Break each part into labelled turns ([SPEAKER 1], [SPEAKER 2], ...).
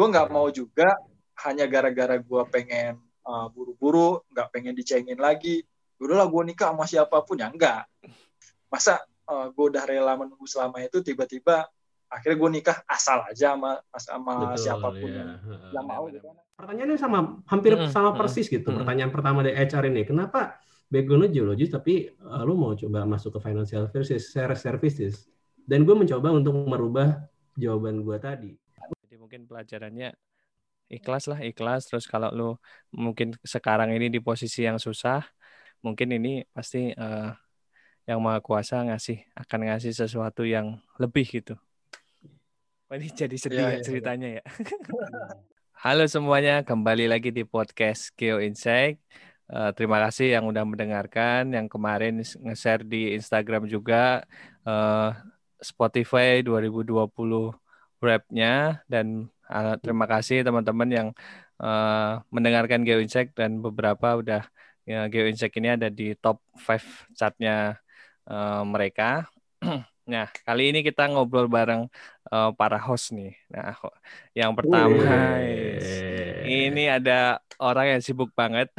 [SPEAKER 1] gue nggak mau juga hanya gara-gara gue pengen uh, buru-buru nggak pengen dicengin lagi. Udahlah gue nikah sama siapa pun. Ya enggak masa uh, gue udah rela menunggu selama itu tiba-tiba akhirnya gue nikah asal aja sama sama Betul, siapa pun. iya. yang, mau
[SPEAKER 2] gitu. pertanyaannya sama hampir hmm, sama persis gitu. hmm. pertanyaan pertama dari HR ini kenapa backgroundnya geologis tapi uh, lu mau coba masuk ke financial services services? Dan gue mencoba untuk merubah jawaban gue tadi
[SPEAKER 3] mungkin pelajarannya ikhlas lah ikhlas. Terus kalau lu mungkin sekarang ini di posisi yang susah mungkin ini pasti uh, yang maha kuasa ngasih akan ngasih sesuatu yang lebih gitu. Ini jadi sedih ya, ya, ceritanya ya, ya. halo semuanya kembali lagi di podcast Geo Insight. Uh, terima kasih yang udah mendengarkan yang kemarin nge-share di Instagram juga. Uh, Spotify 2020 rap-nya dan Uh, terima kasih teman-teman yang uh, mendengarkan GeoInsect dan beberapa udah ya, GeoInsect ini ada di top 5 chartnya uh, mereka. Nah, kali ini kita ngobrol bareng uh, para host nih. Nah, yang pertama, ini ada orang yang sibuk banget.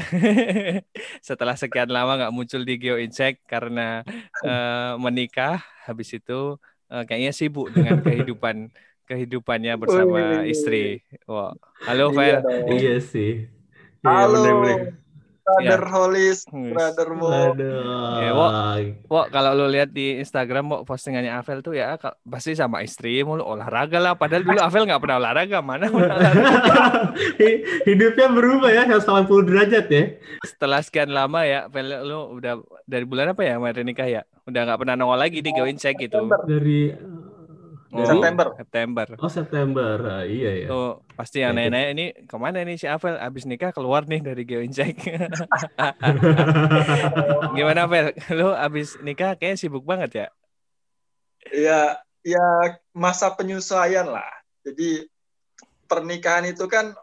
[SPEAKER 3] Setelah sekian lama nggak muncul di GeoInsect karena uh, menikah, habis itu uh, kayaknya sibuk dengan kehidupan kehidupannya bersama oh, iya, iya. istri. Wow. Halo, Fel.
[SPEAKER 2] Iya, iya sih.
[SPEAKER 1] Iya, Halo. Bener -bener. Brother ya. Holis, Brother Mo.
[SPEAKER 3] Ya, Wok, Wok, kalau lo lihat di Instagram Wok postingannya Avel tuh ya pasti sama istri mulu olahraga lah. Padahal dulu Avel nggak pernah olahraga, mana olahraga.
[SPEAKER 2] Hidupnya berubah ya 180 derajat ya.
[SPEAKER 3] Setelah sekian lama ya, Avel lo udah dari bulan apa ya kemarin nikah ya? Udah nggak pernah nongol lagi di Gawin Cek gitu.
[SPEAKER 2] Dari
[SPEAKER 1] Oh, September.
[SPEAKER 3] September.
[SPEAKER 2] Oh September, ah, iya ya.
[SPEAKER 3] Tuh pasti yang nanya-nanya ini ke mana nih si Avel abis nikah keluar nih dari Geoinjek. Gimana Avel? Lu abis nikah kayak sibuk banget ya?
[SPEAKER 1] Iya, ya masa penyesuaian lah. Jadi pernikahan itu kan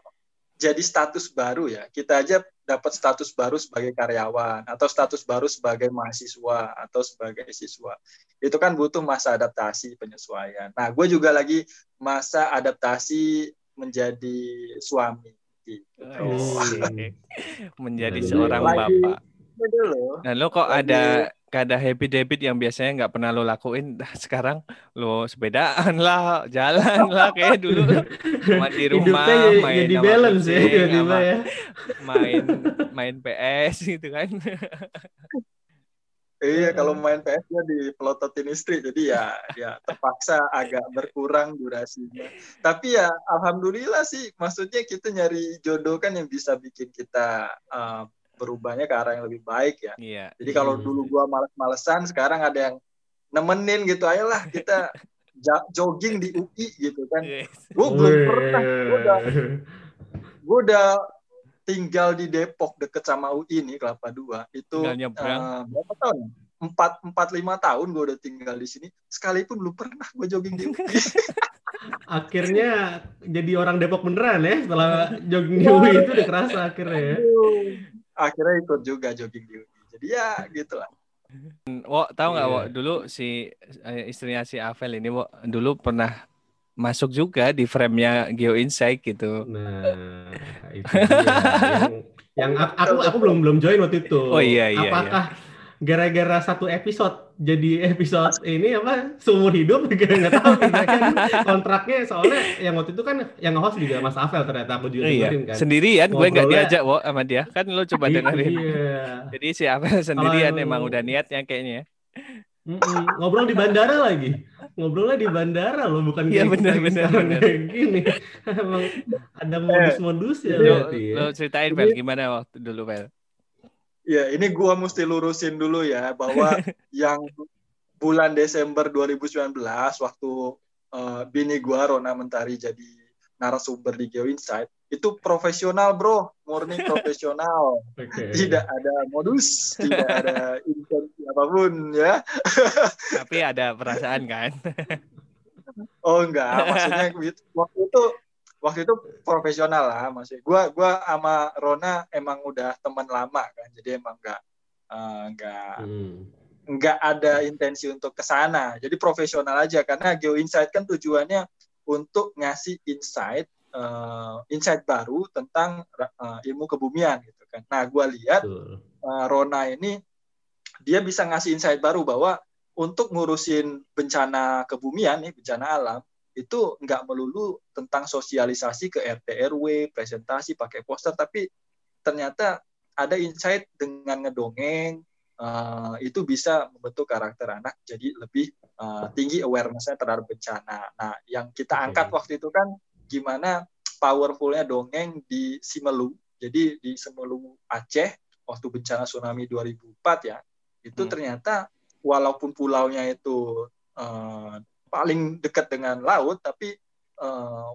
[SPEAKER 1] jadi status baru ya. Kita aja dapat status baru sebagai karyawan atau status baru sebagai mahasiswa atau sebagai siswa. Itu kan butuh masa adaptasi penyesuaian. Nah, gue juga lagi masa adaptasi menjadi suami. Gitu.
[SPEAKER 3] Oh, menjadi seorang bapak. Nah, lo kok ada ada happy debit yang biasanya nggak pernah lo lakuin? Sekarang lo sepedaan lah jalan lah kayak dulu. Cuma di rumah
[SPEAKER 2] Hidupnya
[SPEAKER 3] main
[SPEAKER 2] jadi balance ya tiba-tiba ya.
[SPEAKER 3] main main PS gitu kan.
[SPEAKER 1] Iya, kalau main PS dia dipelototin istri, jadi ya ya terpaksa agak berkurang durasinya. Tapi ya alhamdulillah sih, maksudnya kita nyari jodoh kan yang bisa bikin kita uh, berubahnya ke arah yang lebih baik ya.
[SPEAKER 3] Iya.
[SPEAKER 1] Jadi kalau hmm. dulu gua males-malesan, sekarang ada yang nemenin gitu. Ayolah kita jogging di UI gitu kan. Yes. Gue belum pernah. Gue udah, gue udah tinggal di Depok deket sama UI nih Kelapa Dua. Itu uh, berapa tahun? Empat empat lima tahun gue udah tinggal di sini. Sekalipun belum pernah gue jogging di UI.
[SPEAKER 2] akhirnya jadi orang Depok beneran ya setelah jogging di UI itu udah kerasa akhirnya ya
[SPEAKER 1] akhirnya ikut juga jogging di UI. Jadi ya gitulah.
[SPEAKER 3] Wo, tahu nggak, yeah. Wo, dulu si eh, istrinya si Avel ini, Wo, dulu pernah masuk juga di frame-nya Geo Insight gitu.
[SPEAKER 2] Nah, itu dia. yang, yang aku aku belum belum join waktu itu.
[SPEAKER 3] Oh iya iya.
[SPEAKER 2] Apakah iya gara-gara satu episode jadi episode ini apa seumur hidup nggak tahu kan? Kontraknya soalnya yang waktu itu kan yang host juga Mas Afel ternyata aku juga
[SPEAKER 3] iya.
[SPEAKER 2] kan.
[SPEAKER 3] sendirian gue nggak diajak wo sama dia. Kan lo coba iya, dengerin. Iya. jadi si Afel sendirian Kalo... emang udah niatnya kayaknya.
[SPEAKER 2] Mm-mm. ngobrol di bandara lagi. Ngobrolnya di bandara loh bukan
[SPEAKER 3] iya benar benar
[SPEAKER 2] kayak gini. Emang ada modus-modus ya
[SPEAKER 3] lo, lo ceritain Pel gimana waktu dulu Pel
[SPEAKER 1] Ya, ini gua mesti lurusin dulu ya bahwa yang bulan Desember 2019 waktu uh, bini gua Rona Mentari jadi narasumber di Geo Insight itu profesional bro, murni profesional, okay. tidak ada modus, tidak ada intensi apa pun ya.
[SPEAKER 3] Tapi ada perasaan kan?
[SPEAKER 1] oh enggak, maksudnya waktu itu waktu itu profesional lah masih gua gua sama Rona emang udah teman lama kan jadi emang nggak uh, nggak hmm. nggak ada intensi untuk ke sana jadi profesional aja karena Geo Insight kan tujuannya untuk ngasih insight uh, insight baru tentang uh, ilmu kebumian gitu kan. Nah, gue lihat uh, Rona ini dia bisa ngasih insight baru bahwa untuk ngurusin bencana kebumian nih, bencana alam, itu nggak melulu tentang sosialisasi ke RT RW, presentasi pakai poster, tapi ternyata ada insight dengan ngedongeng uh, itu bisa membentuk karakter anak jadi lebih uh, tinggi awarenessnya terhadap bencana. Nah, yang kita angkat waktu itu kan gimana powerfulnya dongeng di Simelu. Jadi di Simelu Aceh waktu bencana tsunami 2004 ya, itu hmm. ternyata walaupun pulaunya itu uh, paling dekat dengan laut, tapi uh,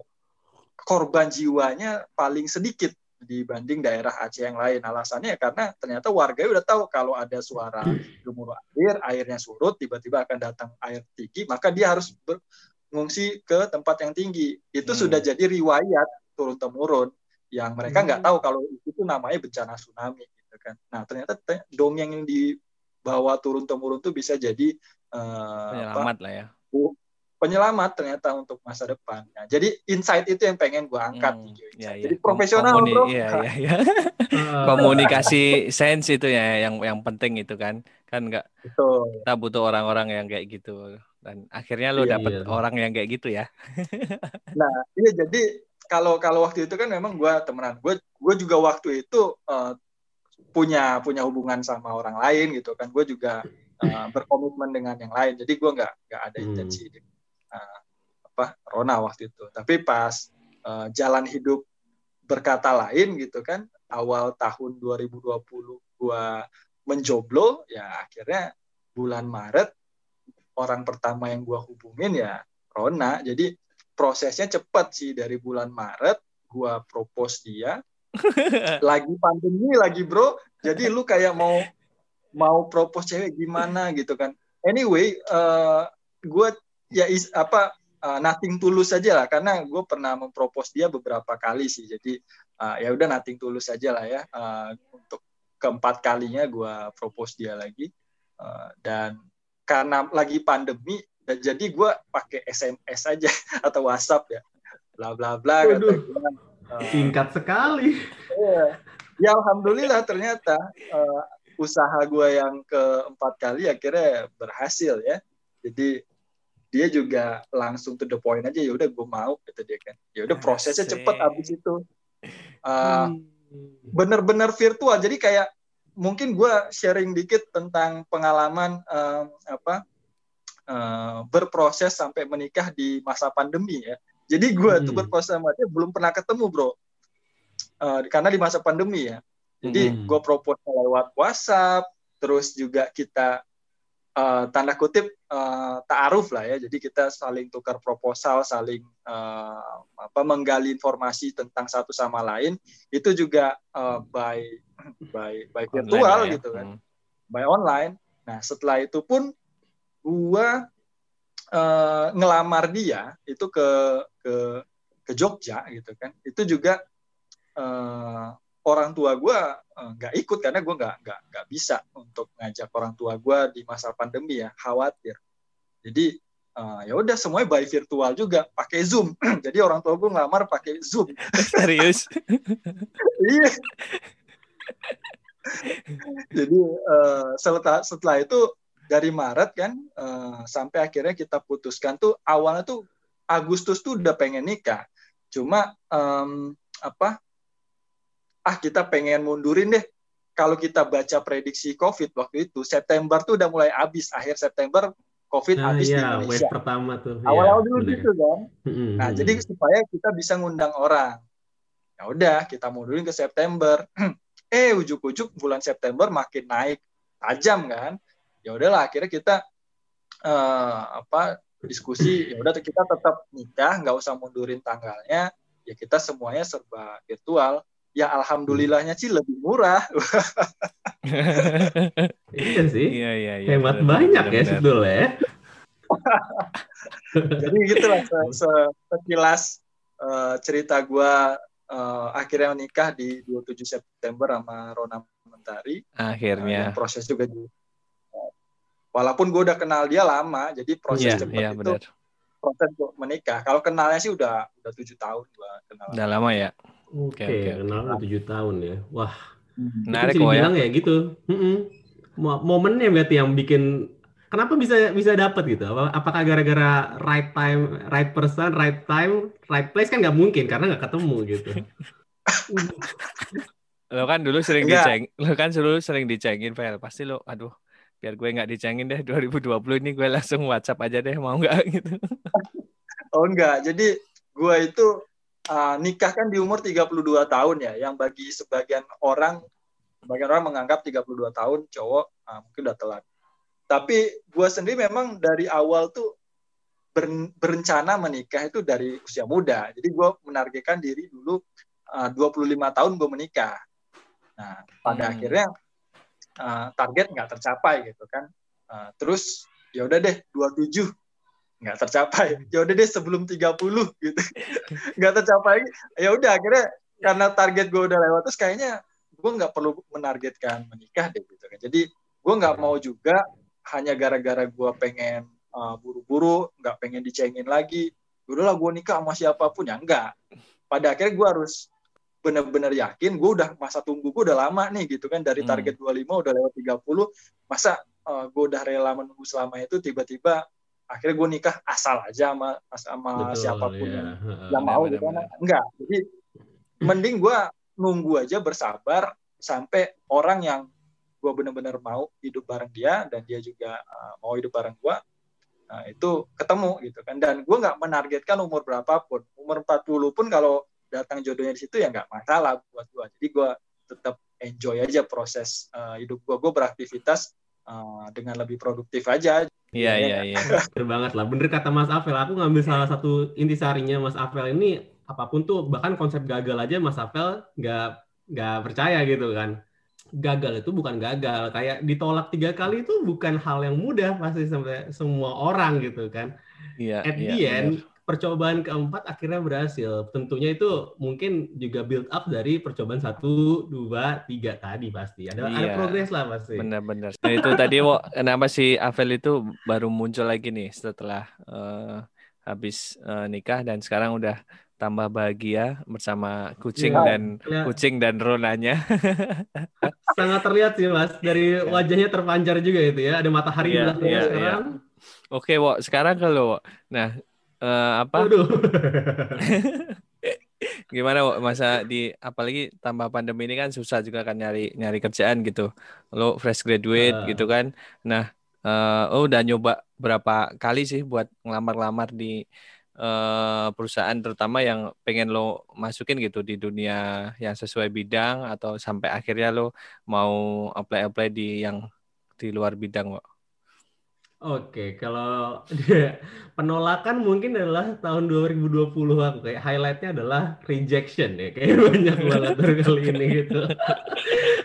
[SPEAKER 1] korban jiwanya paling sedikit dibanding daerah Aceh yang lain. Alasannya ya karena ternyata warga udah tahu kalau ada suara gemuruh air, airnya surut, tiba-tiba akan datang air tinggi, maka dia harus mengungsi ke tempat yang tinggi. Itu hmm. sudah jadi riwayat turun temurun yang mereka nggak hmm. tahu kalau itu namanya bencana tsunami gitu kan. Nah ternyata dongeng yang di bahwa turun temurun itu bisa jadi
[SPEAKER 3] uh, penyelamat apa, lah ya
[SPEAKER 1] penyelamat ternyata untuk masa depan. Nah, jadi insight itu yang pengen gue angkat. Hmm,
[SPEAKER 3] ya,
[SPEAKER 1] ya. Jadi profesional Komuni bro.
[SPEAKER 3] Iya, iya, iya. Komunikasi sense itu ya yang yang penting itu kan. Kan enggak kita butuh orang-orang yang kayak gitu. Dan akhirnya lo iya, dapet iya. orang yang kayak gitu ya.
[SPEAKER 1] nah, iya jadi kalau kalau waktu itu kan memang gue temenan. Gue gue juga waktu itu uh, punya punya hubungan sama orang lain gitu kan gue juga uh, berkomitmen dengan yang lain jadi gue nggak nggak ada hmm. intensi hmm. Uh, apa Rona waktu itu. Tapi pas uh, jalan hidup berkata lain gitu kan awal tahun 2020 gue menjoblo ya akhirnya bulan Maret orang pertama yang gue hubungin ya Rona jadi prosesnya cepat sih dari bulan Maret gue propose dia. Lagi pandemi lagi bro. Jadi lu kayak mau mau propose cewek gimana gitu kan. Anyway uh, eh, gue ya is, apa uh, nothing tulus saja lah karena gue pernah mempropose dia beberapa kali sih jadi uh, ya udah nothing tulus saja lah ya uh, untuk keempat kalinya gue propose dia lagi uh, dan karena lagi pandemi dan jadi gue pakai SMS aja atau WhatsApp ya bla bla bla kata
[SPEAKER 2] Singkat sekali.
[SPEAKER 1] Iya. Ya alhamdulillah ternyata uh, usaha gue yang keempat kali akhirnya berhasil ya. Jadi dia juga langsung to the point aja ya udah gue mau gitu dia kan. Ya udah prosesnya cepet abis itu. Uh, bener-bener virtual. Jadi kayak mungkin gue sharing dikit tentang pengalaman uh, apa uh, berproses sampai menikah di masa pandemi ya. Jadi gue hmm. tuh berproses sama dia belum pernah ketemu bro, uh, karena di masa pandemi ya. Jadi hmm. gue propose lewat WhatsApp, terus juga kita uh, tanda kutip uh, taaruf lah ya. Jadi kita saling tukar proposal, saling uh, apa menggali informasi tentang satu sama lain. Itu juga uh, by by by virtual ya. gitu kan, hmm. by online. Nah setelah itu pun gue uh, ngelamar dia itu ke ke ke Jogja gitu kan itu juga uh, orang tua gue uh, nggak ikut karena gue nggak nggak nggak bisa untuk ngajak orang tua gue di masa pandemi ya khawatir. Jadi uh, ya udah semuanya by virtual juga pakai zoom. Jadi orang tua gue ngelamar pakai zoom.
[SPEAKER 3] Serius?
[SPEAKER 1] Iya. Jadi uh, setelah setelah itu dari Maret kan uh, sampai akhirnya kita putuskan tuh awalnya tuh Agustus tuh udah pengen nikah. Cuma um, apa ah kita pengen mundurin deh. Kalau kita baca prediksi COVID waktu itu September tuh udah mulai habis. Akhir September COVID nah, habis
[SPEAKER 2] iya,
[SPEAKER 1] di Indonesia.
[SPEAKER 2] pertama tuh.
[SPEAKER 1] Awal-awal ya, dulu bener. gitu kan. Nah jadi supaya kita bisa ngundang orang. Ya udah kita mundurin ke September. Eh ujuk-ujuk bulan September makin naik. Tajam kan? Ya udahlah akhirnya kita uh, apa diskusi ya udah kita tetap nikah nggak usah mundurin tanggalnya. Ya kita semuanya serba virtual ya alhamdulillahnya sih lebih murah
[SPEAKER 2] iya sih iya, iya, iya, hemat bener, banyak bener, ya sebetulnya
[SPEAKER 1] jadi gitulah se -se sekilas uh, cerita gue uh, akhirnya menikah di 27 September sama Rona Mentari
[SPEAKER 3] akhirnya
[SPEAKER 1] uh, proses juga di walaupun gue udah kenal dia lama jadi proses yeah, cepat yeah, itu bener. proses untuk menikah. Kalau kenalnya sih udah udah tujuh tahun gua kenal.
[SPEAKER 3] Udah lama ya.
[SPEAKER 2] Oke, okay, okay, kenal udah tujuh tahun ya. Wah,
[SPEAKER 3] menarik kok ya.
[SPEAKER 2] ya gitu. Mm -mm. Momennya berarti yang bikin kenapa bisa bisa dapat gitu? Apakah gara-gara right time, right person, right time, right place kan nggak mungkin karena nggak ketemu gitu.
[SPEAKER 3] lo kan dulu sering diceng, lo kan dulu sering dicengin, Vel. Pasti lo, aduh, biar gue nggak dicengin deh 2020 ini gue langsung WhatsApp aja deh, mau nggak gitu?
[SPEAKER 1] oh enggak, jadi gue itu uh, nikah kan di umur 32 tahun ya, yang bagi sebagian orang, sebagian orang menganggap 32 tahun cowok uh, mungkin udah telat. Tapi gue sendiri memang dari awal tuh berencana menikah itu dari usia muda. Jadi gue menargetkan diri dulu uh, 25 tahun gue menikah. Nah, pada hmm. akhirnya uh, target nggak tercapai gitu kan. Uh, terus ya udah deh 27 nggak tercapai. Ya udah deh sebelum 30 gitu. nggak tercapai. Ya udah akhirnya karena target gue udah lewat terus kayaknya gue nggak perlu menargetkan menikah deh gitu kan. Jadi gue nggak mau juga hanya gara-gara gue pengen uh, buru-buru, nggak pengen dicengin lagi. Udahlah gue nikah sama siapa pun ya enggak. Pada akhirnya gue harus benar-benar yakin gue udah masa tunggu gue udah lama nih gitu kan dari hmm. target 25 udah lewat 30 masa uh, gue udah rela menunggu selama itu tiba-tiba akhirnya gue nikah asal aja sama sama Betul, siapa pun ya. yang, mau gitu kan enggak jadi mending gue nunggu aja bersabar sampai orang yang gue benar-benar mau hidup bareng dia dan dia juga uh, mau hidup bareng gue nah, itu ketemu gitu kan. Dan gue nggak menargetkan umur berapapun. Umur 40 pun kalau datang jodohnya di situ ya nggak masalah buat gue jadi gue tetap enjoy aja proses uh, hidup gue gue beraktivitas uh, dengan lebih produktif aja
[SPEAKER 3] iya iya iya.
[SPEAKER 2] bener banget lah. Bener kata Mas Afel aku ngambil salah satu intisarinya Mas Afel ini apa pun tuh bahkan konsep gagal aja Mas Afel nggak nggak percaya gitu kan. Gagal itu bukan gagal. Kayak ditolak tiga kali itu bukan hal yang mudah pasti sampai semua orang gitu kan. Iya, at iya, the end bener percobaan keempat akhirnya berhasil. Tentunya itu mungkin juga build up dari percobaan satu, dua, tiga tadi pasti. Ada iya, ada progres lah pasti.
[SPEAKER 3] Benar-benar. Nah itu tadi wo, kenapa si Avel itu baru muncul lagi nih setelah uh, habis uh, nikah dan sekarang udah tambah bahagia bersama kucing ya, dan ya. kucing dan ronanya.
[SPEAKER 2] Sangat terlihat sih mas dari iya. wajahnya terpancar juga itu ya ada matahari ya, belakangnya ya, sekarang. Ya.
[SPEAKER 3] Oke, Wo. Sekarang kalau nah uh, apa? Gimana masa di apalagi tambah pandemi ini kan susah juga kan nyari nyari kerjaan gitu. Lo fresh graduate uh. gitu kan. Nah, uh, oh udah nyoba berapa kali sih buat ngelamar-lamar di uh, perusahaan terutama yang pengen lo masukin gitu di dunia yang sesuai bidang atau sampai akhirnya lo mau apply-apply di yang di luar bidang, kok.
[SPEAKER 2] Oke, kalau penolakan mungkin adalah tahun 2020 aku kayak highlightnya adalah rejection ya kayak banyak banget kali ini gitu.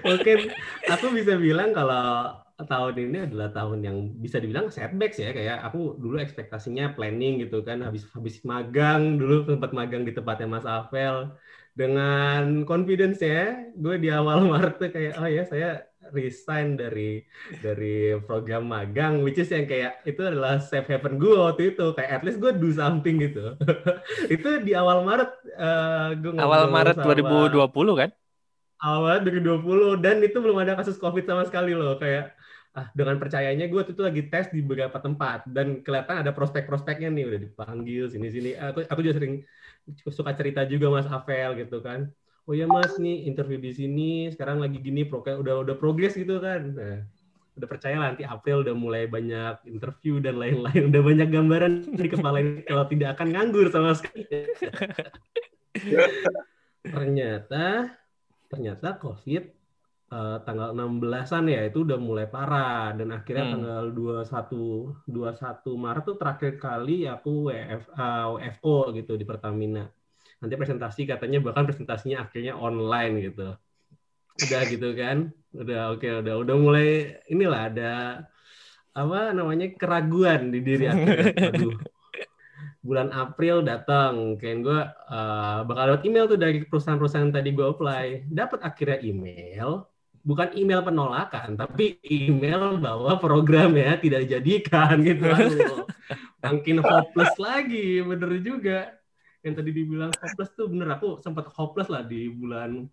[SPEAKER 2] Mungkin aku bisa bilang kalau tahun ini adalah tahun yang bisa dibilang setback ya. Kayak aku dulu ekspektasinya planning gitu kan habis habis magang dulu sempat magang di tempatnya Mas Avel dengan confidence ya gue di awal Maret kayak oh ya saya resign dari dari program magang which is yang kayak itu adalah safe haven gue waktu itu. Kayak at least gue do something gitu. Itu di awal Maret uh,
[SPEAKER 3] gue awal Maret sama, 2020 kan?
[SPEAKER 2] Awal Maret 2020 dan itu belum ada kasus covid sama sekali loh. Kayak ah dengan percayanya gue tuh lagi tes di beberapa tempat dan kelihatan ada prospek-prospeknya nih. Udah dipanggil sini-sini. Aku aku juga sering suka cerita juga Mas Avel gitu kan oh ya mas nih interview di sini sekarang lagi gini pro udah udah progres gitu kan. Nah, udah percaya lah nanti April udah mulai banyak interview dan lain-lain. Udah banyak gambaran di kepala ini kalau tidak akan nganggur sama sekali. Ternyata ternyata COVID uh, tanggal 16-an ya itu udah mulai parah. Dan akhirnya hmm. tanggal 21 21 Maret tuh terakhir kali aku WF, uh, WFO gitu di Pertamina nanti presentasi katanya bahkan presentasinya akhirnya online gitu. Udah gitu kan? Udah oke okay, udah udah mulai inilah ada apa namanya keraguan di diri aku aduh. Bulan April datang kayak gue uh, bakal dapat email tuh dari perusahaan-perusahaan tadi gue apply. Dapat akhirnya email bukan email penolakan, tapi email bahwa programnya tidak dijadikan gitu. Makin hopeless lagi, bener juga. Yang tadi dibilang hopeless tuh bener, aku sempat hopeless lah di bulan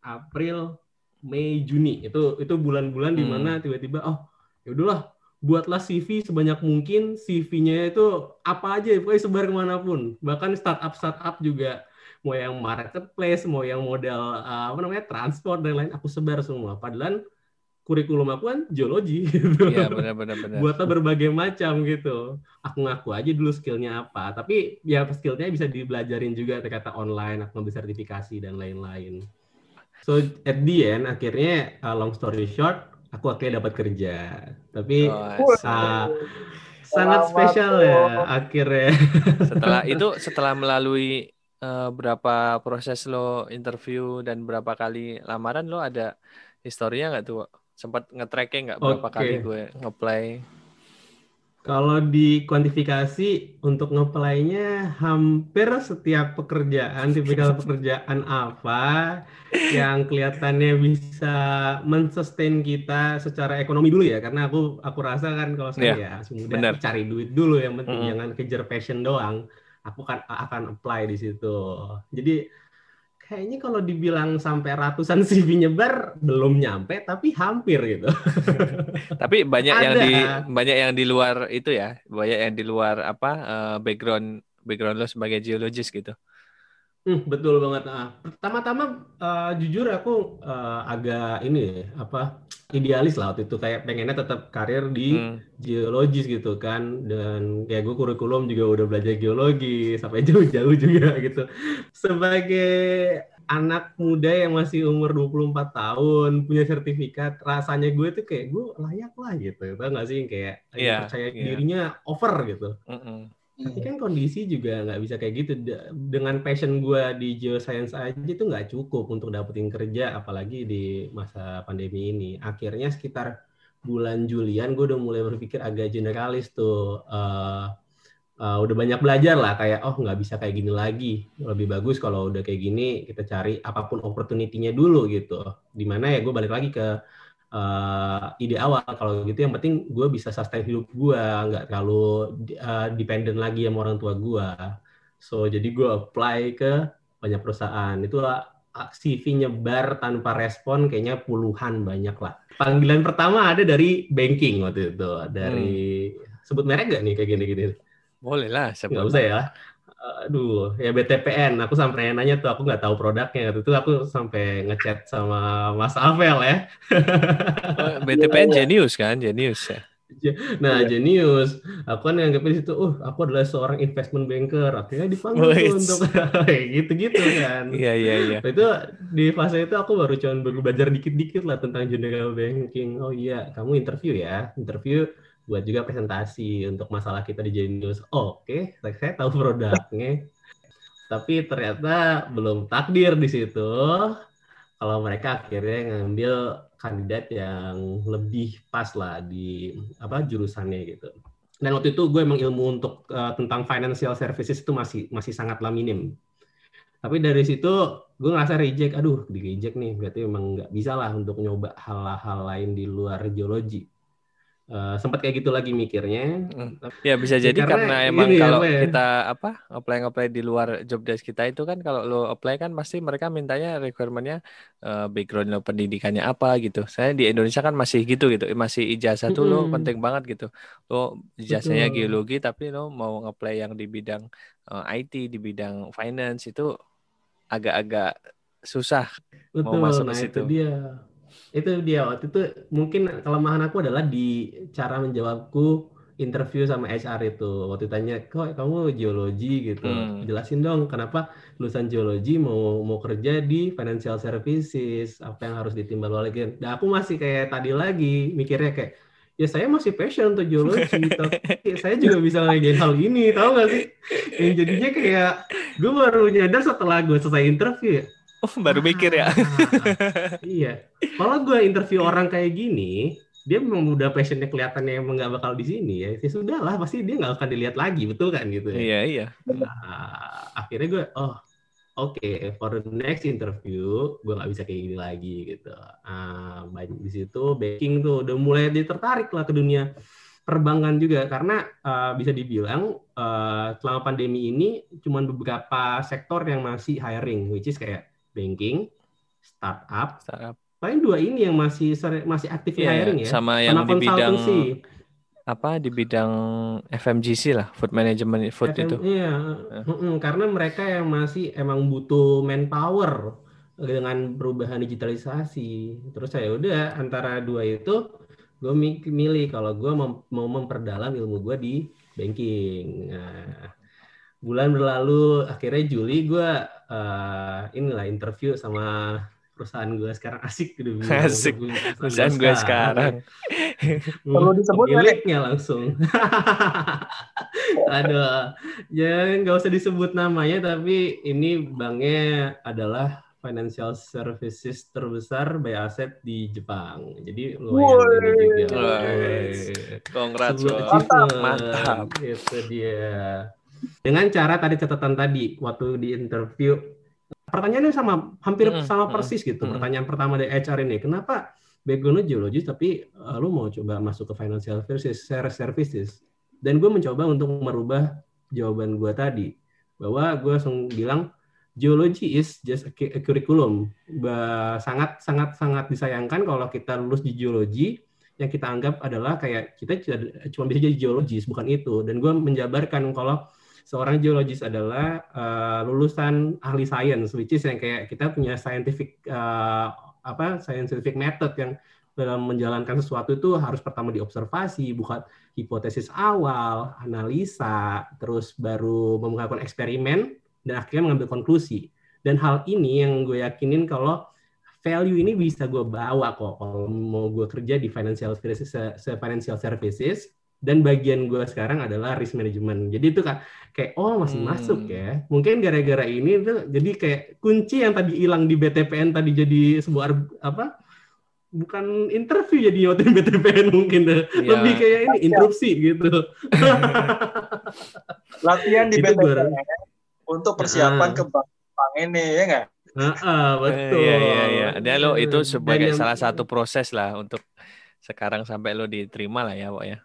[SPEAKER 2] April, Mei, Juni. Itu itu bulan-bulan hmm. di mana tiba-tiba oh ya udahlah buatlah CV sebanyak mungkin CV-nya itu apa aja pokoknya sebar ke mana pun bahkan startup startup juga mau yang marketplace mau yang model uh, apa namanya transport dan lain aku sebar semua padahal kurikulum aku kan geologi gitu. Iya benar-benar. Buatlah berbagai macam gitu. Aku ngaku aja dulu skillnya apa. Tapi ya skillnya bisa dibelajarin juga kata online, aku ngambil sertifikasi dan lain-lain. So at the end akhirnya uh, long story short aku akhirnya dapat kerja. Tapi oh, uh, sangat spesial ya akhirnya.
[SPEAKER 3] Setelah itu setelah melalui uh, berapa proses lo interview dan berapa kali lamaran lo ada historinya nggak tuh? Sempat nge-tracking nggak berapa okay. kali gue ngeplay?
[SPEAKER 2] Kalau di kuantifikasi untuk ngeplaynya hampir setiap pekerjaan, tipikal pekerjaan apa yang kelihatannya bisa mensustain kita secara ekonomi dulu ya, karena aku aku rasa kan kalau saya yeah, ya cari duit dulu yang penting mm. jangan kejar passion doang. Aku kan akan apply di situ. Jadi kayaknya kalau dibilang sampai ratusan CV nyebar belum nyampe tapi hampir gitu.
[SPEAKER 3] tapi banyak Ada. yang di banyak yang di luar itu ya, banyak yang di luar apa uh, background background lo sebagai geologis gitu.
[SPEAKER 2] Hmm, betul banget. Nah, pertama-tama uh, jujur aku uh, agak ini apa idealis lah waktu itu kayak pengennya tetap karir di hmm. geologis gitu kan dan ya gue kurikulum juga udah belajar geologi sampai jauh-jauh juga gitu. Sebagai anak muda yang masih umur 24 tahun punya sertifikat rasanya gue tuh kayak gue layak lah gitu. Tau gak sih kayak yeah, percaya yeah. dirinya over gitu. Mm -mm tapi kan kondisi juga nggak bisa kayak gitu. Dengan passion gue di geoscience aja itu nggak cukup untuk dapetin kerja, apalagi di masa pandemi ini. Akhirnya sekitar bulan Julian gue udah mulai berpikir agak generalis tuh. Uh, uh, udah banyak belajar lah kayak oh nggak bisa kayak gini lagi lebih bagus kalau udah kayak gini kita cari apa pun opportunity-nya dulu gitu di mana ya gue balik lagi ke uh, ide awal. Kalau gitu yang penting gue bisa sustain hidup gue nggak terlalu uh, dependent lagi sama orang tua gue so jadi gue apply ke banyak perusahaan. Itu CV nyebar tanpa respon kayaknya puluhan banyak lah. Panggilan pertama ada dari banking waktu itu. Dari hmm. sebut merek gak nih kayak gini-gini?
[SPEAKER 3] Boleh lah
[SPEAKER 2] nggak usah ya aduh ya BTPN aku sampai nanya tuh aku nggak tahu produknya gitu tuh aku sampai ngechat sama Mas Avel ya
[SPEAKER 3] oh, BTPN Genius kan Genius ya
[SPEAKER 2] Nah, iya. Genius, aku kan nganggap di situ, uh, aku adalah seorang investment banker. Akhirnya dipanggil oh, untuk gitu-gitu kan.
[SPEAKER 3] Iya, iya, iya.
[SPEAKER 2] Itu di fase itu aku baru cuman belajar dikit-dikit lah tentang general banking. Oh iya, kamu interview ya, interview buat juga presentasi untuk masalah kita di Genius. Oke, okay. saya tahu produknya. Tapi ternyata belum takdir di situ. Kalau mereka akhirnya ngambil kandidat yang lebih pas lah di apa jurusannya gitu. Dan waktu itu gue emang ilmu untuk uh, tentang financial services itu masih masih sangatlah minim. Tapi dari situ gue ngerasa reject, aduh di reject nih, berarti emang nggak bisa lah untuk nyoba hal-hal lain di luar geologi Uh, sempat kayak gitu lagi mikirnya.
[SPEAKER 3] Hmm. Ya bisa jadi karena, karena emang kalau ya, kita apa apply apply di luar job desk kita itu kan kalau lo apply kan pasti mereka mintanya requirementnya uh, background lo pendidikannya apa gitu. Saya di Indonesia kan masih gitu gitu, masih ijazah tuh lo penting banget gitu. Lo ijazahnya Betul. geologi tapi lo mau apply yang di bidang uh, eh, IT, di bidang finance itu agak-agak susah
[SPEAKER 2] Betul, mau masuk nah, ke situ. Itu dia itu dia waktu itu mungkin kelemahan aku adalah di cara menjawabku interview sama HR itu. Waktu tanya kok kamu geologi? gitu. Hmm. jelasin dong kenapa lulusan geologi mau mau kerja di financial services? Apa yang harus ditimbal lagi nah aku masih kayak tadi lagi mikirnya kayak ya saya masih passion untuk geologi tapi saya juga bisa ngelakuin hal ini tahu gak sih? Yang jadinya kayak gue baru nyadar setelah gue selesai interview ya
[SPEAKER 3] Oh, baru mikir ya.
[SPEAKER 2] iya. Kalau gue interview orang kayak gini, dia memang udah passionnya kelihatannya emang nggak bakal di sini ya. Ya sudah lah, pasti dia nggak akan dilihat lagi, betul kan gitu
[SPEAKER 3] ya. Iya, iya.
[SPEAKER 2] Nah, akhirnya gue, oh, oke okay, for the next interview gue nggak bisa kayak gini lagi gitu uh, banyak di situ banking tuh udah mulai ditertarik lah ke dunia perbankan juga karena uh, bisa dibilang uh, selama pandemi ini cuma beberapa sektor yang masih hiring which is kayak banking startup startup paling dua ini yang masih masih aktif yeah, hiring ya
[SPEAKER 3] sama yang di bidang apa di bidang FMGC lah, food management food FM, itu.
[SPEAKER 2] Iya, uh. karena mereka yang masih emang butuh manpower dengan perubahan digitalisasi. Terus saya udah antara dua itu gue milih kalau gue mau memperdalam ilmu gue di banking. Nah, bulan berlalu akhirnya Juli gue uh, inilah interview sama perusahaan gue sekarang. Asik gitu
[SPEAKER 3] asik. perusahaan gue sekarang.
[SPEAKER 2] perlu disebut miliknya langsung. Aduh. Ya nggak usah disebut namanya tapi ini banknya adalah financial services terbesar by asset di Jepang. Jadi lumayan ini juga.
[SPEAKER 3] Congrats, mantap.
[SPEAKER 2] mantap. Itu dia. Dengan cara tadi catatan tadi waktu di interview pertanyaannya sama hampir hmm, sama persis gitu. Hmm. Pertanyaan pertama dari HR ini, kenapa background geologis tapi uh, lu mau coba masuk ke financial services, services? Dan gue mencoba untuk merubah jawaban gue tadi bahwa gue langsung bilang geology is just a, curriculum. Sangat sangat sangat disayangkan kalau kita lulus di geologi yang kita anggap adalah kayak kita cuma bisa jadi geologis, bukan itu. Dan gue menjabarkan kalau seorang geologis adalah uh, lulusan ahli sains, which is yang kayak kita punya scientific uh, apa scientific method yang dalam menjalankan sesuatu itu harus pertama diobservasi, bukan hipotesis awal, analisa, terus baru melakukan eksperimen dan akhirnya mengambil konklusi. Dan hal ini yang gue yakinin kalau value ini bisa gue bawa kok kalau mau gue kerja di financial services, financial services dan bagian gue sekarang adalah risk management. Jadi itu kan kayak oh masih hmm. masuk ya. Mungkin gara-gara ini tuh jadi kayak kunci yang tadi hilang di BTPN tadi jadi sebuah apa? Bukan interview jadi waktu BTPN mungkin deh. Ya. Lebih kayak ini interupsi gitu.
[SPEAKER 1] Latihan di BTPN untuk persiapan nah. ke bank, bank ini ya enggak?
[SPEAKER 2] Uh, uh, betul.
[SPEAKER 3] Iya iya iya. Dia lo itu sebagai salah satu proses lah untuk sekarang sampai lo diterima lah ya, Pak ya.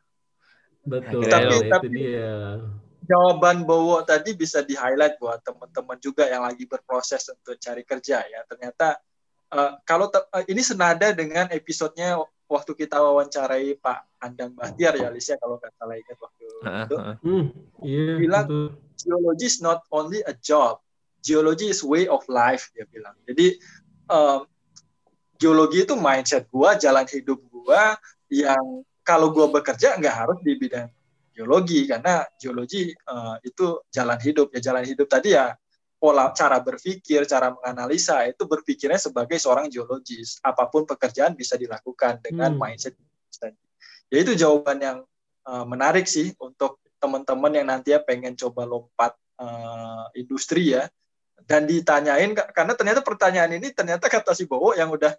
[SPEAKER 2] Betul.
[SPEAKER 1] Tapi, tapi dia. jawaban Bowo tadi bisa di highlight buat teman-teman juga yang lagi berproses untuk cari kerja ya. Ternyata uh, kalau uh, ini senada dengan episodenya waktu kita wawancarai Pak Andang Bahtiar ya, Alicia kalau nggak salah ingat waktu itu.
[SPEAKER 2] Hmm, iya,
[SPEAKER 1] bilang geology is not only a job, geology is way of life dia bilang. Jadi um, geologi itu mindset gua, jalan hidup gua yang kalau gue bekerja nggak harus di bidang geologi karena geologi uh, itu jalan hidup. Ya jalan hidup tadi ya pola cara berpikir cara menganalisa itu berpikirnya sebagai seorang geologis. Apa pun pekerjaan bisa dilakukan dengan hmm. mindset ya itu jawaban yang uh, menarik sih untuk teman-teman yang nanti ya pengen coba lompat uh, industri ya. Dan ditanyain karena ternyata pertanyaan ini ternyata kata si Bowo yang udah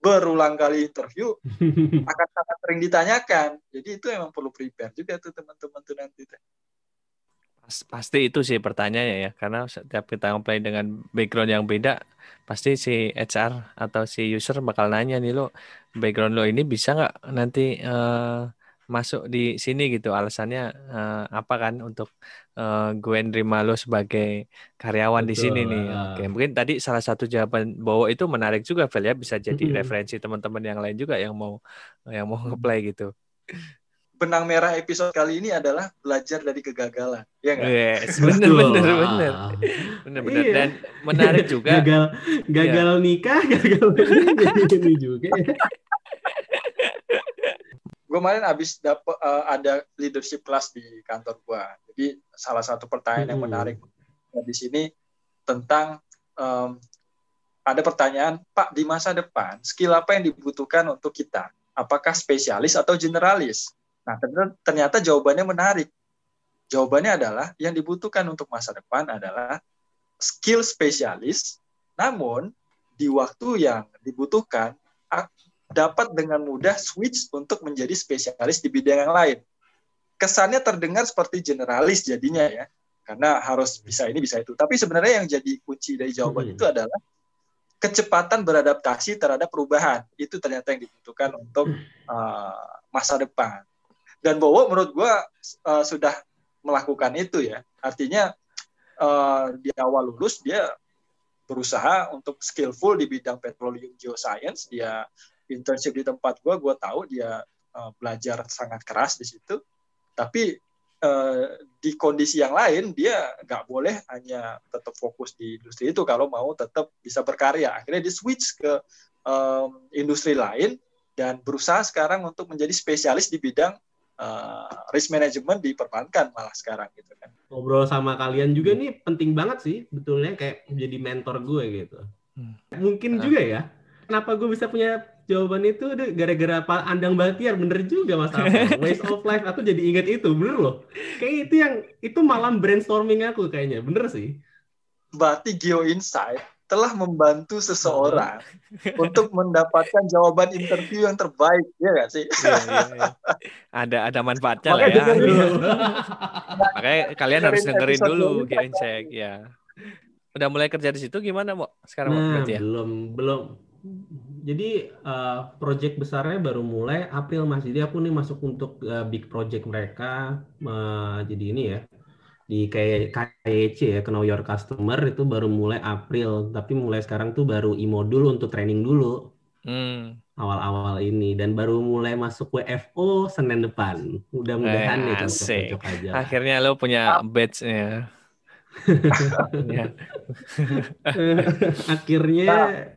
[SPEAKER 1] berulang kali interview akan sangat sering ditanyakan. Jadi itu emang perlu prepare juga tuh teman-teman tuh nanti.
[SPEAKER 3] Pasti itu sih pertanyaannya ya, karena setiap kita apply dengan background yang beda, pasti si HR atau si user bakal nanya nih lo, background lo ini bisa nggak nanti uh, masuk di sini gitu. Alasannya uh, apa kan untuk uh, gue nerima lo sebagai karyawan Betul. di sini nih. oke mungkin tadi salah satu jawaban bawa itu menarik juga Vel ya. Bisa jadi hmm. referensi teman-teman yang lain juga yang mau yang mau ngeplay gitu.
[SPEAKER 1] Benang merah episode kali ini adalah belajar dari kegagalan. Ya nggak?
[SPEAKER 3] Yes, bener bener bener. Bener bener. Iya. dan menarik juga.
[SPEAKER 2] Gagal gagal ya. nikah gagal ini juga. ya
[SPEAKER 1] gue kemarin abis dapet uh, ada leadership class di kantor gue. Jadi salah satu pertanyaan hmm. yang menarik di sini tentang um, ada pertanyaan, Pak di masa depan skill apa yang dibutuhkan untuk kita? Apakah spesialis atau generalis? Nah ternyata, ternyata jawabannya menarik. Jawabannya adalah yang dibutuhkan untuk masa depan adalah skill spesialis, namun di waktu yang dibutuhkan dapat dengan mudah switch untuk menjadi spesialis di bidang yang lain. Kesannya terdengar seperti generalis jadinya ya. karena harus bisa ini bisa itu. Tapi sebenarnya yang jadi kunci dari jawaban hmm. itu adalah kecepatan beradaptasi terhadap perubahan. Itu ternyata yang dibutuhkan untuk uh, masa depan. Dan Bowo menurut gue uh, sudah melakukan itu ya. Artinya uh, di awal lulus dia berusaha untuk skillful di bidang petroleum geoscience. Dia internship di tempat gue, gue tahu dia uh, belajar sangat keras di situ. Tapi uh, di kondisi yang lain dia nggak boleh hanya tetap fokus di industri itu kalau mau tetap bisa berkarya. Akhirnya dia switch ke um, industri lain dan berusaha sekarang untuk menjadi spesialis di bidang uh, risk management di perbankan malah sekarang gitu kan.
[SPEAKER 2] Ngobrol sama kalian juga nih penting banget sih betulnya kayak jadi mentor gue gitu. Hmm. Mungkin uh. juga ya. Kenapa gue bisa punya jawaban itu gara-gara Pak Andang Batiar bener juga Mas Alfa. Ways of life aku jadi ingat itu bener loh. Kayak itu yang itu malam brainstorming aku kayaknya bener sih.
[SPEAKER 1] Berarti Geo Insight telah membantu seseorang untuk mendapatkan jawaban interview yang terbaik, ya nggak sih? Iya, iya,
[SPEAKER 3] iya. Ada ada manfaatnya lah ya. Makanya kalian harus dengerin dulu Geo Insight ya. Udah mulai kerja di situ gimana, Mo? Sekarang
[SPEAKER 2] nah, ya? belum belum jadi uh, project besarnya baru mulai April Mas. Jadi aku nih masuk untuk uh, big project mereka uh, jadi ini ya di kayak KYC ya Know Your Customer. Itu baru mulai April. Tapi mulai sekarang tuh baru e-modul untuk training dulu. Hmm. awal-awal ini. Dan baru mulai masuk WFO Senin depan. Mudah-mudahan eh, nih
[SPEAKER 3] cocok aja. Akhirnya lo punya badge ya
[SPEAKER 2] akhirnya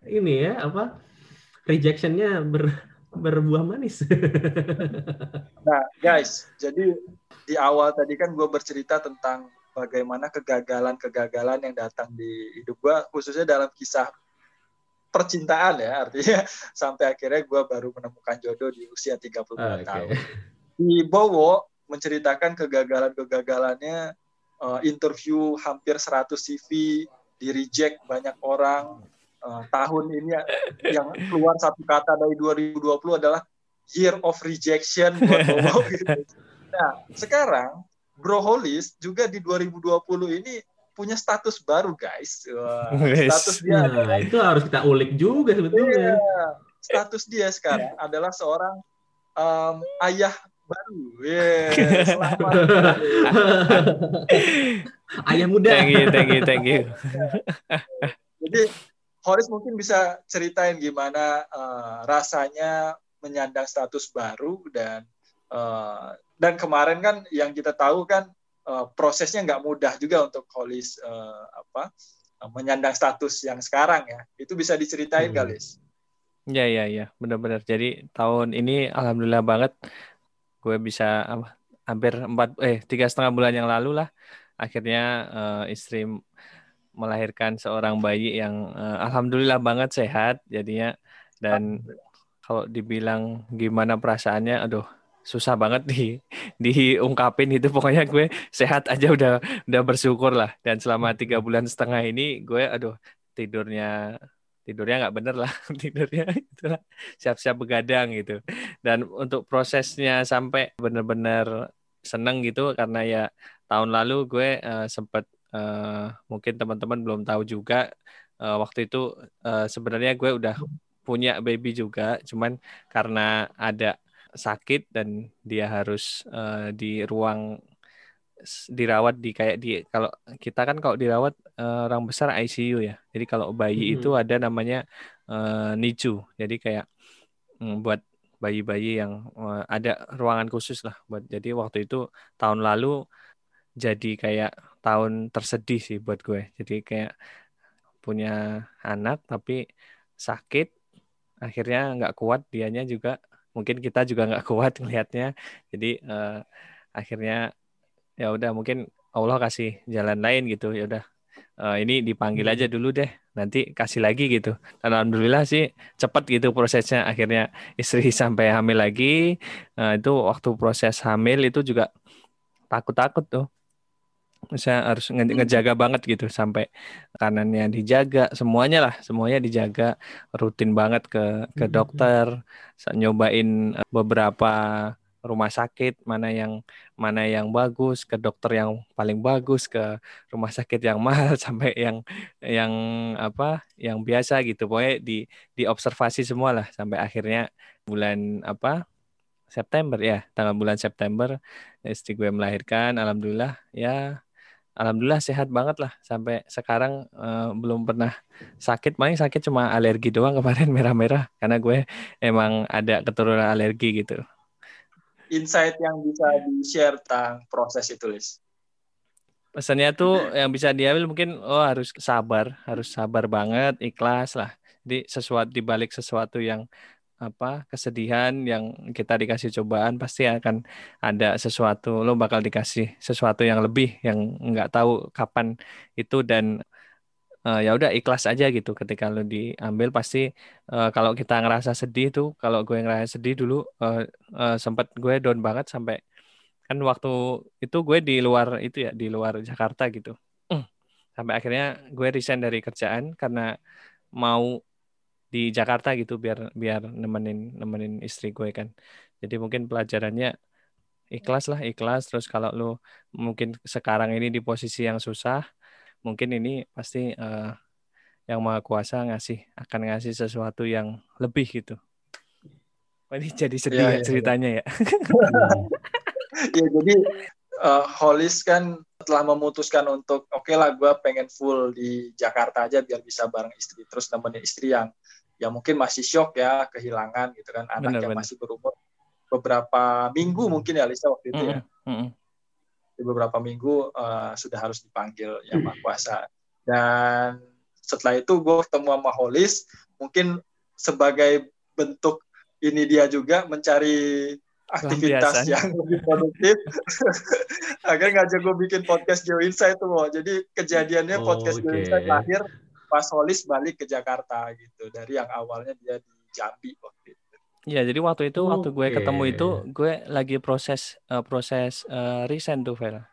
[SPEAKER 2] ini ya apa rejectionnya ber berbuah manis.
[SPEAKER 1] nah, guys, jadi di awal tadi kan gue bercerita tentang bagaimana kegagalan-kegagalan yang datang di hidup gue, khususnya dalam kisah percintaan ya, artinya sampai akhirnya gue baru menemukan jodoh di usia 32 okay. tahun. Di Bowo menceritakan kegagalan-kegagalannya, uh, interview hampir 100 CV, di reject banyak orang, uh, tahun ini yang keluar satu kata dari 2020 adalah year of rejection buat Bowo gitu. Nah, sekarang Bro Holis juga di 2020 ini punya status baru, guys. Wah,
[SPEAKER 2] status dia nah, itu harus kita ulik juga sebetulnya.
[SPEAKER 1] Iya, status dia sekarang adalah seorang um, ayah baru. Yeah, selamat.
[SPEAKER 2] ayah muda.
[SPEAKER 3] Thank you, thank you, thank you.
[SPEAKER 1] Jadi Horis mungkin bisa ceritain gimana uh, rasanya menyandang status baru dan uh, dan kemarin kan yang kita tahu kan uh, prosesnya nggak mudah juga untuk Holis uh, apa uh, menyandang status yang sekarang ya. Itu bisa diceritain hmm. Galis?
[SPEAKER 3] Ya ya ya, benar-benar. Jadi tahun ini alhamdulillah banget gue bisa apa, hampir empat eh tiga setengah bulan yang lalu lah akhirnya uh, istri melahirkan seorang bayi yang uh, alhamdulillah banget sehat jadinya. Dan kalau dibilang gimana perasaannya aduh susah banget di diungkapin itu pokoknya gue sehat aja udah udah bersyukur lah. Dan selama tiga bulan setengah ini gue aduh tidurnya tidurnya nggak bener lah. Tidurnya itulah siap-siap begadang gitu. Dan untuk prosesnya sampai bener-bener seneng gitu karena ya tahun lalu gue uh, sempet uh, mungkin teman-teman belum tahu juga uh, waktu itu uh, sebenarnya gue udah punya baby juga cuman karena ada sakit dan dia harus uh, di ruang dirawat di kayak di kalau kita kan kalau dirawat uh, orang besar ICU ya. Jadi kalau bayi hmm. itu ada namanya uh, NICU. Jadi kayak um, buat bayi-bayi yang uh, ada ruangan khusus lah buat. Jadi waktu itu tahun lalu jadi kayak tahun tersedih sih buat gue. Jadi kayak punya anak tapi sakit akhirnya nggak kuat dianya juga mungkin kita juga nggak kuat ngelihatnya. Jadi uh, akhirnya ya udah mungkin Allah kasih jalan lain gitu. Ya udah uh, ini dipanggil aja dulu deh nanti kasih lagi gitu. Dan alhamdulillah sih cepat gitu prosesnya. Akhirnya istri sampai hamil lagi. Uh, itu waktu proses hamil itu juga takut-takut tuh saya harus nge ngejaga banget gitu sampai kanannya dijaga semuanya lah semuanya dijaga rutin banget ke ke hmm. dokter nyobain eh, beberapa rumah sakit mana yang mana yang bagus ke dokter yang paling bagus ke rumah sakit yang mahal sampai yang yang apa yang biasa gitu pokoknya di diobservasi semua lah sampai akhirnya bulan apa September ya tanggal bulan September istri gue melahirkan alhamdulillah ya alhamdulillah sehat banget lah. Sampai sekarang uh, belum pernah sakit. Paling sakit cuma alergi doang kemarin merah-merah. Karena gue emang ada keturunan alergi gitu.
[SPEAKER 1] Insight yang bisa di-share tentang proses itu Lis
[SPEAKER 3] pesannya tuh yang bisa diambil mungkin oh harus sabar. Harus sabar banget ikhlas lah. Di sesuatu dibalik sesuatu yang apa kesedihan yang kita dikasih cobaan pasti akan ada sesuatu. Lo bakal dikasih sesuatu yang lebih yang nggak tahu kapan itu dan uh, ya udah ikhlas aja gitu ketika lo diambil. Pasti uh, kalau kita ngerasa sedih tuh kalau gue ngerasa sedih dulu uh, uh, sempat gue down banget sampai kan waktu itu gue di luar itu ya di luar Jakarta gitu. Sampai akhirnya gue resign dari kerjaan karena mau di Jakarta gitu biar biar nemenin nemenin istri gue kan. Jadi mungkin pelajarannya ikhlas lah ikhlas. Terus kalau lu mungkin sekarang ini di posisi yang susah mungkin ini pasti uh, yang maha kuasa ngasih akan ngasih sesuatu yang lebih gitu. Oh, ini jadi sedih ya, ya, ya ceritanya ya.
[SPEAKER 1] Ya jadi uh, Holis kan telah memutuskan untuk oke okay lah gue pengen full di Jakarta aja biar bisa bareng istri. Terus nemenin istri yang ya mungkin masih shock ya kehilangan gitu kan anak bener, yang bener. masih berumur beberapa minggu mungkin ya Lisa waktu itu mm -hmm. ya mm -hmm. di beberapa minggu uh, sudah harus dipanggil yang maha kuasa dan setelah itu gue ketemu sama Holis mungkin sebagai bentuk ini dia juga mencari aktivitas yang lebih produktif agar ngajak gue bikin podcast Joe Insight tuh jadi kejadiannya oh, podcast okay. Joe Insight lahir pas Solis balik ke Jakarta gitu dari yang awalnya dia di Jambi waktu itu.
[SPEAKER 3] Ya, jadi waktu itu waktu gue ketemu itu gue lagi proses uh, proses uh, resign tuh, Vera.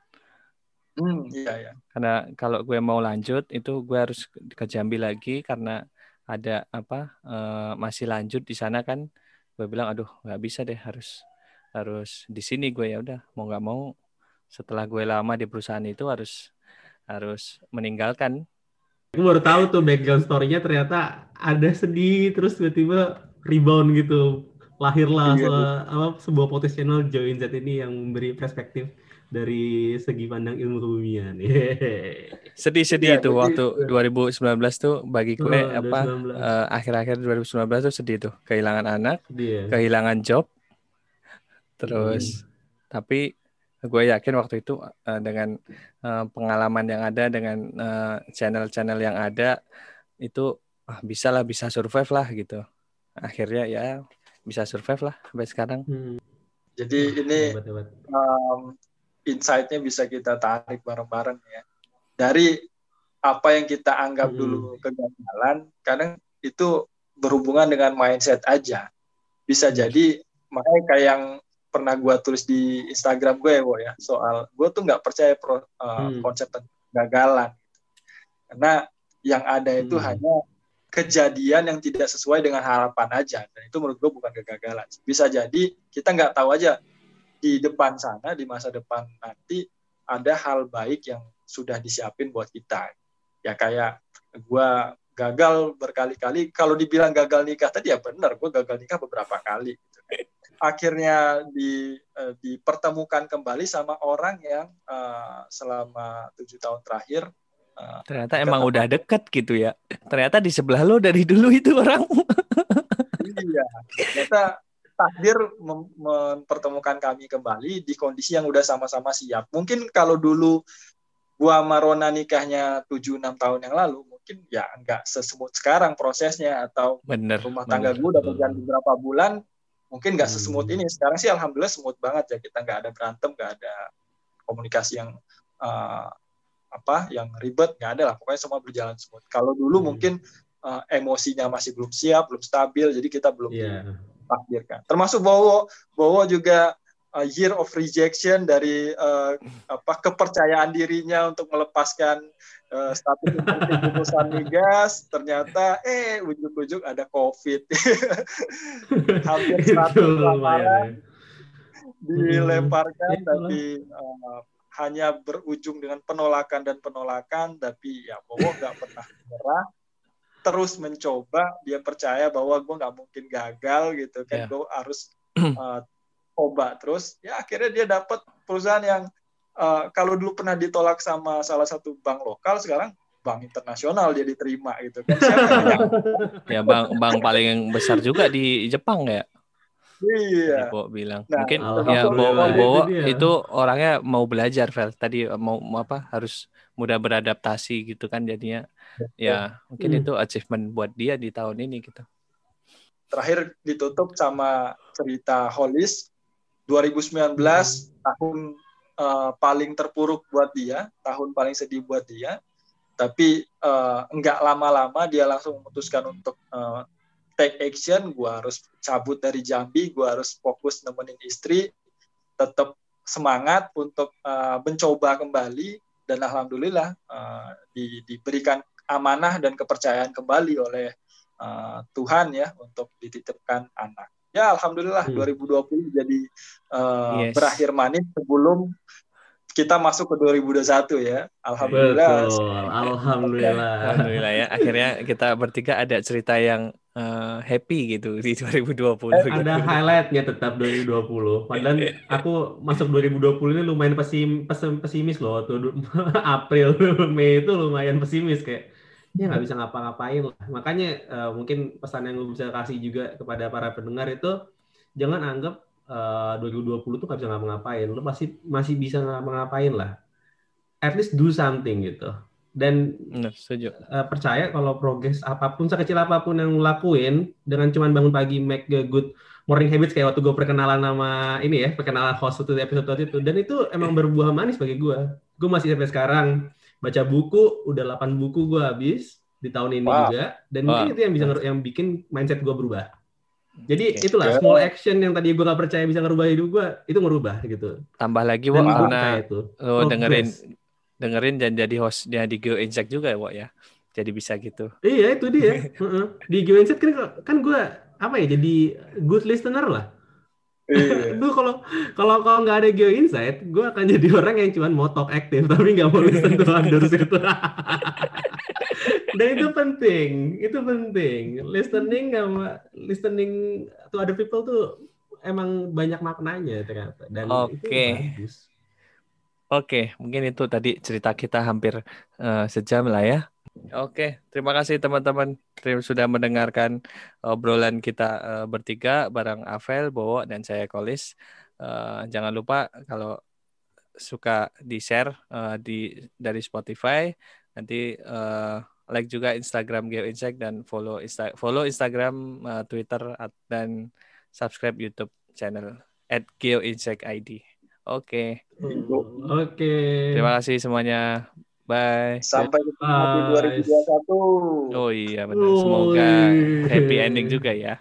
[SPEAKER 1] Hmm, iya ya.
[SPEAKER 3] Karena kalau gue mau lanjut itu gue harus ke Jambi lagi karena ada apa uh, masih lanjut di sana kan. Gue bilang aduh nggak bisa deh harus harus di sini gue ya udah mau nggak mau setelah gue lama di perusahaan itu harus harus meninggalkan
[SPEAKER 2] Aku baru tahu tuh background story-nya ternyata ada sedih terus tiba-tiba rebound gitu. Lahirlah iya, se apa, sebuah potensial Join Z ini yang memberi perspektif dari segi pandang ilmu kebumian.
[SPEAKER 3] Sedih-sedih itu ya, waktu 2019 tuh bagi gue oh, apa uh, akhir-akhir 2019 tuh sedih tuh kehilangan anak, sedih, ya? kehilangan job. Terus hmm. tapi gue yakin waktu itu uh, dengan uh, pengalaman yang ada dengan channel-channel uh, yang ada itu ah, bisa lah bisa survive lah gitu. Akhirnya ya bisa survive lah sampai sekarang. Hmm.
[SPEAKER 1] jadi ini Um, insight-nya bisa kita tarik bareng-bareng ya. Dari apa yang kita anggap hmm. dulu kegagalan kadang itu berhubungan dengan mindset aja. Bisa jadi makanya kayak yang pernah gue tulis di Instagram gue ya, ya. Soal gue tuh nggak percaya pro, uh, hmm. konsep kegagalan. Karena yang ada itu hmm. hanya kejadian yang tidak sesuai dengan harapan aja. Dan itu menurut gue bukan kegagalan. Bisa jadi kita nggak tahu aja di depan sana di masa depan nanti ada hal baik yang sudah disiapin buat kita. Ya kayak gue gagal berkali-kali. Kalau dibilang gagal nikah tadi ya benar gue gagal nikah beberapa kali akhirnya di uh, dipertemukan kembali sama orang yang uh, selama tujuh tahun terakhir
[SPEAKER 3] uh, ternyata emang udah deket gitu ya. Ternyata di sebelah lo dari dulu itu orang.
[SPEAKER 1] Iya. Ternyata takdir mem mempertemukan kami kembali di kondisi yang udah sama-sama siap. Mungkin kalau dulu gua sama Rona nikahnya tujuh enam tahun yang lalu mungkin ya nggak sesemut sekarang prosesnya atau
[SPEAKER 3] bener,
[SPEAKER 1] rumah tangga gue udah berjalan beberapa bulan mungkin nggak sesmooth hmm. ini. Sekarang sih alhamdulillah smooth banget ya. Kita nggak ada berantem nggak ada komunikasi yang uh, apa yang ribet. Nggak ada lah. Pokoknya semua berjalan smooth. Kalau dulu hmm. mungkin uh, emosinya masih belum siap belum stabil jadi kita belum yeah. ditakdirkan. Termasuk Bowo. Bowo juga uh, year of rejection dari uh, apa kepercayaan dirinya untuk melepaskan uh, status lulusan migas. Ternyata eh ujuk-ujuk ada covid. Hampir satu lamaran dilemparkan hmm. tapi uh, hanya berujung dengan penolakan dan penolakan. Tapi ya Bowo nggak pernah menyerah terus mencoba dia percaya bahwa gue nggak mungkin gagal gitu kan. Yeah. gue harus uh, coba terus ya akhirnya dia dapat perusahaan yang uh, kalau dulu pernah ditolak sama salah satu bank lokal sekarang bank internasional dia diterima gitu kan
[SPEAKER 3] siapa ya bank bank paling besar juga di Jepang ya
[SPEAKER 1] Iya.
[SPEAKER 3] Bo bilang. Nah, Mungkin ya Bo, Bo itu, itu orangnya mau belajar, Vel. Tadi mau, mau apa? Harus mudah beradaptasi gitu kan jadinya. Ya, mungkin hmm. itu achievement buat dia di tahun ini gitu.
[SPEAKER 1] Terakhir ditutup sama cerita Holis 2019 hmm. tahun uh, paling terpuruk buat dia, tahun paling sedih buat dia. Tapi uh, enggak lama-lama dia langsung memutuskan untuk uh, take action, gue harus cabut dari Jambi, gue harus fokus nemenin istri, tetap semangat untuk uh, mencoba kembali dan alhamdulillah uh, di, diberikan amanah dan kepercayaan kembali oleh uh, Tuhan ya untuk dititipkan anak. Ya alhamdulillah hmm. 2020 jadi uh, yes. berakhir manis sebelum kita masuk ke 2021 ya. Alhamdulillah.
[SPEAKER 2] Betul. Alhamdulillah.
[SPEAKER 3] Alhamdulillah ya. Akhirnya kita bertiga ada cerita yang uh, happy gitu di 2020.
[SPEAKER 2] Eh, ada highlightnya tetap 2020. Padahal aku masuk 2020 ini lumayan pesim, pesim, pesimis loh. Tuh April, Mei itu lumayan pesimis kayak ya nggak bisa ngapa-ngapain lah. Makanya uh, mungkin pesan yang gue bisa kasih juga kepada para pendengar itu jangan anggap uh, 2020 tuh gak bisa ngapa-ngapain, lu pasti masih bisa ngapa-ngapain lah. At least do something gitu. Dan
[SPEAKER 3] setuju.
[SPEAKER 2] Uh, percaya kalau progres apa pun sekecil apa pun yang lu lakuin dengan cuman bangun pagi make a good morning habits kayak waktu gue perkenalan nama ini ya, perkenalan host itu episode itu dan itu emang berbuah manis bagi gue. Gue masih sampai sekarang baca buku, udah 8 buku gue habis di tahun ini wow. juga dan wow. mungkin itu yang bisa yang bikin mindset gue berubah. Jadi okay. itulah small action yang tadi gue gak percaya bisa ngerubah hidup gue, itu ngerubah gitu.
[SPEAKER 3] Tambah lagi Wak, karena itu. lo dengerin dengerin dan jadi hostnya di Go Insight juga ya Wak ya. Jadi bisa gitu.
[SPEAKER 2] Iya itu dia. di Go Insight kan kan gue apa ya jadi good listener lah. Iya. Duh kalau kalau kalau nggak ada Geo Insight, gue akan jadi orang yang cuma mau talk aktif tapi nggak mau listen to others itu. Dan itu penting, itu penting. Listening sama listening to other people tuh emang banyak maknanya ternyata. Dan
[SPEAKER 3] Oke. Okay. Oke, mungkin itu tadi cerita kita hampir uh, sejam lah ya. Oke, terima kasih teman-teman sudah mendengarkan obrolan kita uh, bertiga bareng Avel, Bowo, dan saya Kolis. Uh, jangan lupa kalau suka di share uh, di dari Spotify, nanti uh, like juga Instagram Geo Insight dan follow Insta follow Instagram, uh, Twitter dan subscribe YouTube channel at Geo Insight ID. Oke.
[SPEAKER 2] Okay. Oke. Okay.
[SPEAKER 3] Terima kasih semuanya. Bye.
[SPEAKER 1] Sampai ketemu di 2021.
[SPEAKER 3] Oh iya benar. Semoga happy ending juga ya.